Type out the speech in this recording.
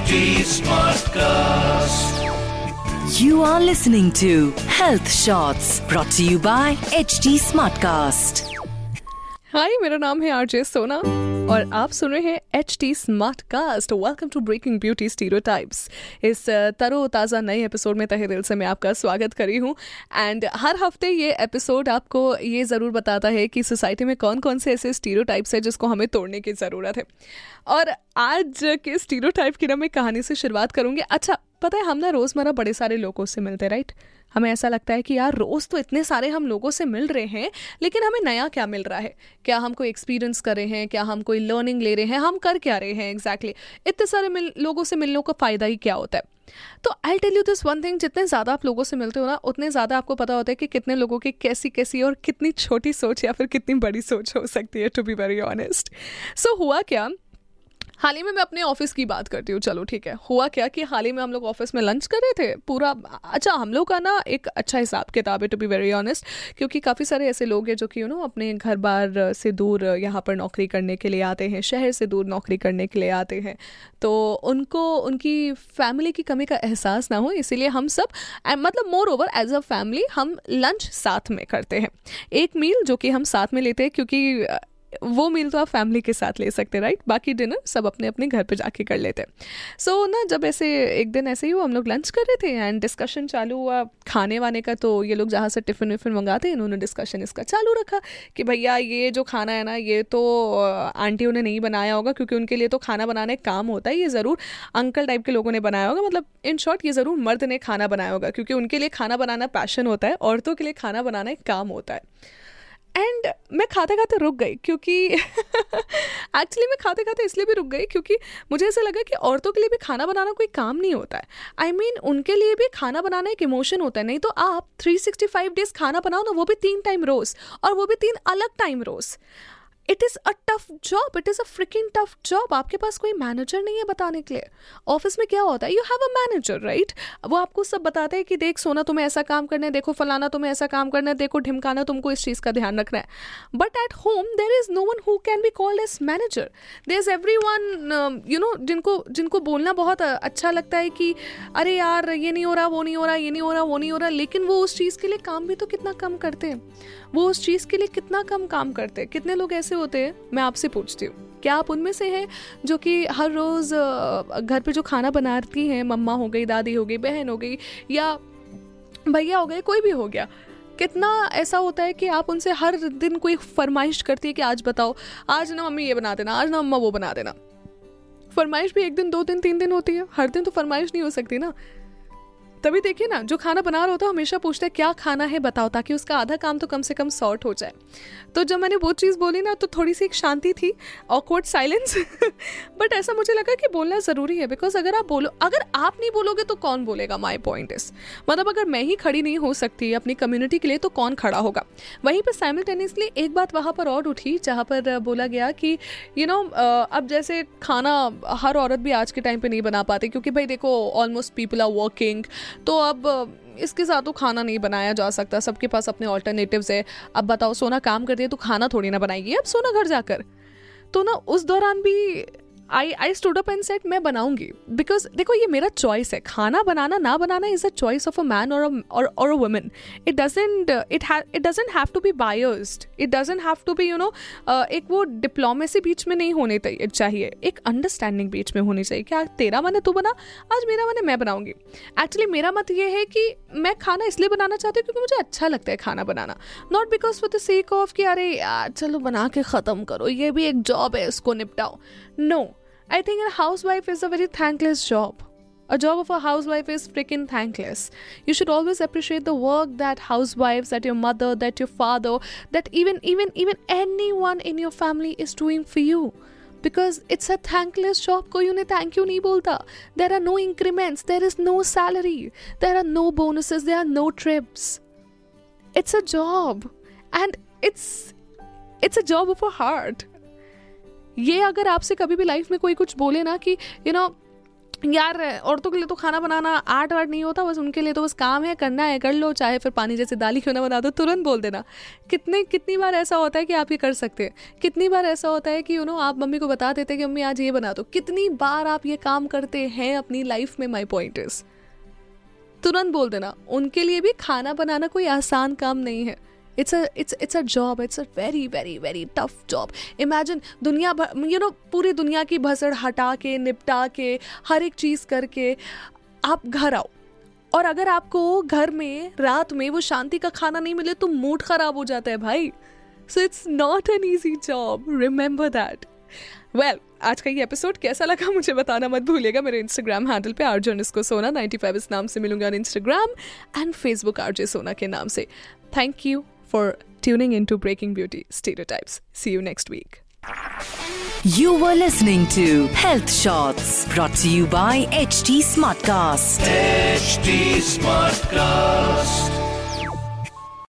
HT Smartcast. You are listening to Health Shots brought to you by HT Smartcast. हाय मेरा नाम है RJ सोना और आप सुन रहे हैं H T smart cast welcome to breaking beauty stereotypes इस तरो ताज़ा नए एपिसोड में तहे दिल से मैं आपका स्वागत करी हूँ। एंड हर हफ़्ते ये एपिसोड आपको ये ज़रूर बताता है कि सोसाइटी में कौन कौन से ऐसे स्टीरियोटाइप्स हैं जिसको हमें तोड़ने की ज़रूरत है। और आज के स्टीरियोटाइप की ना मैं कहानी से शुरुआत करूँगी। अच्छा पता है, हम ना रोज़मर्रा बड़े सारे लोगों से मिलते राइट हमें ऐसा लगता है कि यार, रोज़ तो इतने सारे हम लोगों से मिल रहे हैं, लेकिन हमें नया क्या मिल रहा है? क्या हम कोई एक्सपीरियंस कर रहे हैं? क्या हम कोई लर्निंग ले रहे हैं? हम कर क्या रहे हैं एग्जैक्टली exactly. इतने सारे मिल, लोगों से मिलने का फ़ायदा ही क्या होता है? तो I tell you this one thing जितने ज़्यादा आप लोगों से मिलते हो ना, उतने ज़्यादा आपको पता होता है कि कितने लोगों की कैसी कैसी और कितनी छोटी सोच या फिर कितनी बड़ी सोच हो सकती है to be very honest so हुआ क्या? हाल ही में मैं अपने ऑफ़िस की बात करती हूँ। चलो, ठीक है। हुआ क्या कि हाल ही में हम लोग ऑफ़िस में लंच कर रहे थे? पूरा अच्छा हम लोग का ना एक अच्छा हिसाब किताब है टू बी वेरी ऑनेस्ट क्योंकि काफ़ी सारे ऐसे लोग हैं जो कि यू नो अपने घर बार से दूर यहाँ पर नौकरी करने के लिए आते हैं, शहर से दूर नौकरी करने के लिए आते हैं। तो उनको, उनकी फैमिली की कमी का एहसास ना हो, इसीलिए हम सब मतलब moreover as a family हम लंच साथ में करते हैं। एक मील जो कि हम साथ में लेते हैं, क्योंकि वो मील तो आप फैमिली के साथ ले सकते राइट बाकी डिनर सब अपने अपने घर पे जाके कर लेते सो so, ना जब ऐसे एक दिन ऐसे ही हुआ हम लोग लंच कर रहे थे एंड डिस्कशन चालू हुआ खाने वाने का तो ये लोग जहाँ से टिफ़िन विफ़िन मंगाते हैं इन्होंने डिस्कशन इसका चालू रखा कि भैया ये जो खाना है ना ये तो आंटियों ने नहीं बनाया होगा क्योंकि उनके लिए तो खाना बनाने काम होता है ये ज़रूर अंकल टाइप के लोगों ने बनाया होगा। मतलब इन शॉर्ट ये ज़रूर मर्द ने खाना बनाया होगा क्योंकि उनके लिए खाना बनाना पैशन होता है औरतों के लिए खाना बनाना एक काम होता है। एंड मैं खाते खाते रुक गई क्योंकि एक्चुअली मैं खाते खाते इसलिए भी रुक गई क्योंकि मुझे ऐसा लगा कि औरतों के लिए भी खाना बनाना कोई काम नहीं होता है। आई I मीन mean, उनके लिए भी खाना बनाना एक इमोशन होता है नहीं तो आप 365 डेज़ खाना बनाओ ना वो भी तीन टाइम रोज़ और वो भी तीन अलग time rose it is a tough job it is a freaking tough job आपके पास कोई मैनेजर नहीं है बताने के लिए। ऑफ़िस में क्या होता है? You have a manager right वो आपको सब बताते हैं कि देख, सोना तुम्हें ऐसा काम करना है, देखो, फलाना तुम्हें ऐसा काम करना है, देखो, ढिमकाना तुमको इस चीज़ का ध्यान रखना है। But at home there is no one who can be called as manager there is everyone you know जिनको जिनको बोलना बहुत अच्छा लगता है कि, अरे यार, ये नहीं हो रहा, वो नहीं हो रहा, ये नहीं हो रहा, वो नहीं हो रहा। लेकिन वो उस चीज़ के लिए काम भी तो कितना कम करते हैं। वो उस चीज़ के लिए कितना कम काम करते हैं? कितने लोग ऐसे होते हैं? मैं आपसे पूछती हूँ। क्या आप उनमें से हैं जो कि हर रोज़ घर पे जो खाना बनाती हैं, मम्मा हो गई, दादी हो गई, बहन हो गई या भैया हो गए, कोई भी हो गया, कितना ऐसा होता है कि आप उनसे हर दिन कोई फरमाइश करती है कि आज बताओ, आज ना मम्मी ये बना देना, आज ना मम्मा वो बना देना? फरमाइश भी एक दिन, दो दिन, तीन दिन होती है। हर दिन तो फरमाइश नहीं हो सकती ना? तभी देखिए ना, जो खाना बना रहा होता है हमेशा पूछता है, क्या खाना है? बताओ, ताकि उसका आधा काम तो कम से कम सॉर्ट हो जाए। तो जब मैंने वो चीज़ बोली ना तो थोड़ी सी एक शांति थी ऑकवर्ड साइलेंस बट ऐसा मुझे लगा कि बोलना ज़रूरी है बिकॉज़ अगर आप बोलो, अगर आप नहीं बोलोगे तो कौन बोलेगा? माई पॉइंट इज़ मतलब अगर मैं ही खड़ी नहीं हो सकती अपनी कम्युनिटी के लिए तो कौन खड़ा होगा? वहीं पर साइमल्टेनियसली एक बात वहाँ पर और उठी, जहाँ पर बोला गया कि यू नो अब जैसे खाना हर औरत भी आज के टाइम पर नहीं बना पाती, क्योंकि भाई देखो ऑलमोस्ट पीपल आर वर्किंग तो अब इसके साथ तो खाना नहीं बनाया जा सकता। सबके पास अपने ऑल्टरनेटिव्स है। अब बताओ, सोना काम करती है तो खाना थोड़ी ना बनाएगी। अब सोना घर जाकर। तो ना, उस दौरान भी I I stood up and said मैं बनाऊँगी. बिकॉज़ देखो, ये मेरा चॉइस है। खाना बनाना, ना बनाना is a choice of a man और a woman it doesn't it it doesn't have to be biased it doesn't have to be you know एक वो डिप्लोमेसी बीच में नहीं होने चाहिए। एक अंडरस्टैंडिंग बीच में होनी चाहिए क्या तेरा मन है, तू बना। आज मेरा मन है, मैं बनाऊँगी। एक्चुअली मेरा मत ये है कि मैं खाना इसलिए बनाना चाहती हूँ क्योंकि मुझे अच्छा लगता है खाना बनाना। Not because for the sake of कि, अरे यार, चलो बना के ख़त्म करो। ये भी एक जॉब है, इसको निपटाओ। No no. I think a housewife is a very thankless job. A job of a housewife is freaking thankless. You should always appreciate the work that housewives, that your mother, that your father, that even even even anyone in your family is doing for you. Because it's a thankless job. कोई उन्हें thank you नहीं बोलता. There are no increments. There is no salary. There are no bonuses. There are no trips. It's a job, and it's it's a job of a heart. ये अगर आपसे कभी भी life में कोई कुछ बोले ना कि यू you नो know, यार औरतों के लिए तो खाना बनाना आर्ट वार्ट नहीं होता बस उनके लिए तो बस काम है करना है कर लो चाहे फिर पानी जैसे दाली क्यों ना बना दो तुरंत बोल देना। कितने कितनी बार ऐसा होता है कि आप ये कर सकते हैं? कितनी बार ऐसा होता है कि यू नो आप मम्मी को बता देते कि मम्मी आज ये बना दो। कितनी बार आप ये काम करते हैं अपनी लाइफ में माई पॉइंट इज़ तुरंत बोल देना। उनके लिए भी खाना बनाना कोई आसान काम नहीं है। It's it's it's a job it's a very very very tough job imagine दुनिया भर यू नो पूरी दुनिया की भसड़ हटा के, निपटा के, हर एक चीज़ करके आप घर आओ। और अगर आपको घर में, रात में वो शांति का खाना नहीं मिले तो मूड खराब हो जाता है भाई। So it's not an easy job remember that well आज का ये एपिसोड कैसा लगा मुझे बताना मत भूलिएगा। मेरे इंस्टाग्राम हैंडल पे आरजन इसको सोना 95 इस नाम से मिलूँगा on Instagram and Facebook RJ Sona के नाम से। Thank you for tuning into Breaking Beauty Stereotypes. See you next week. You were listening to Health Shots brought to you by HT Smartcast. HT Smartcast.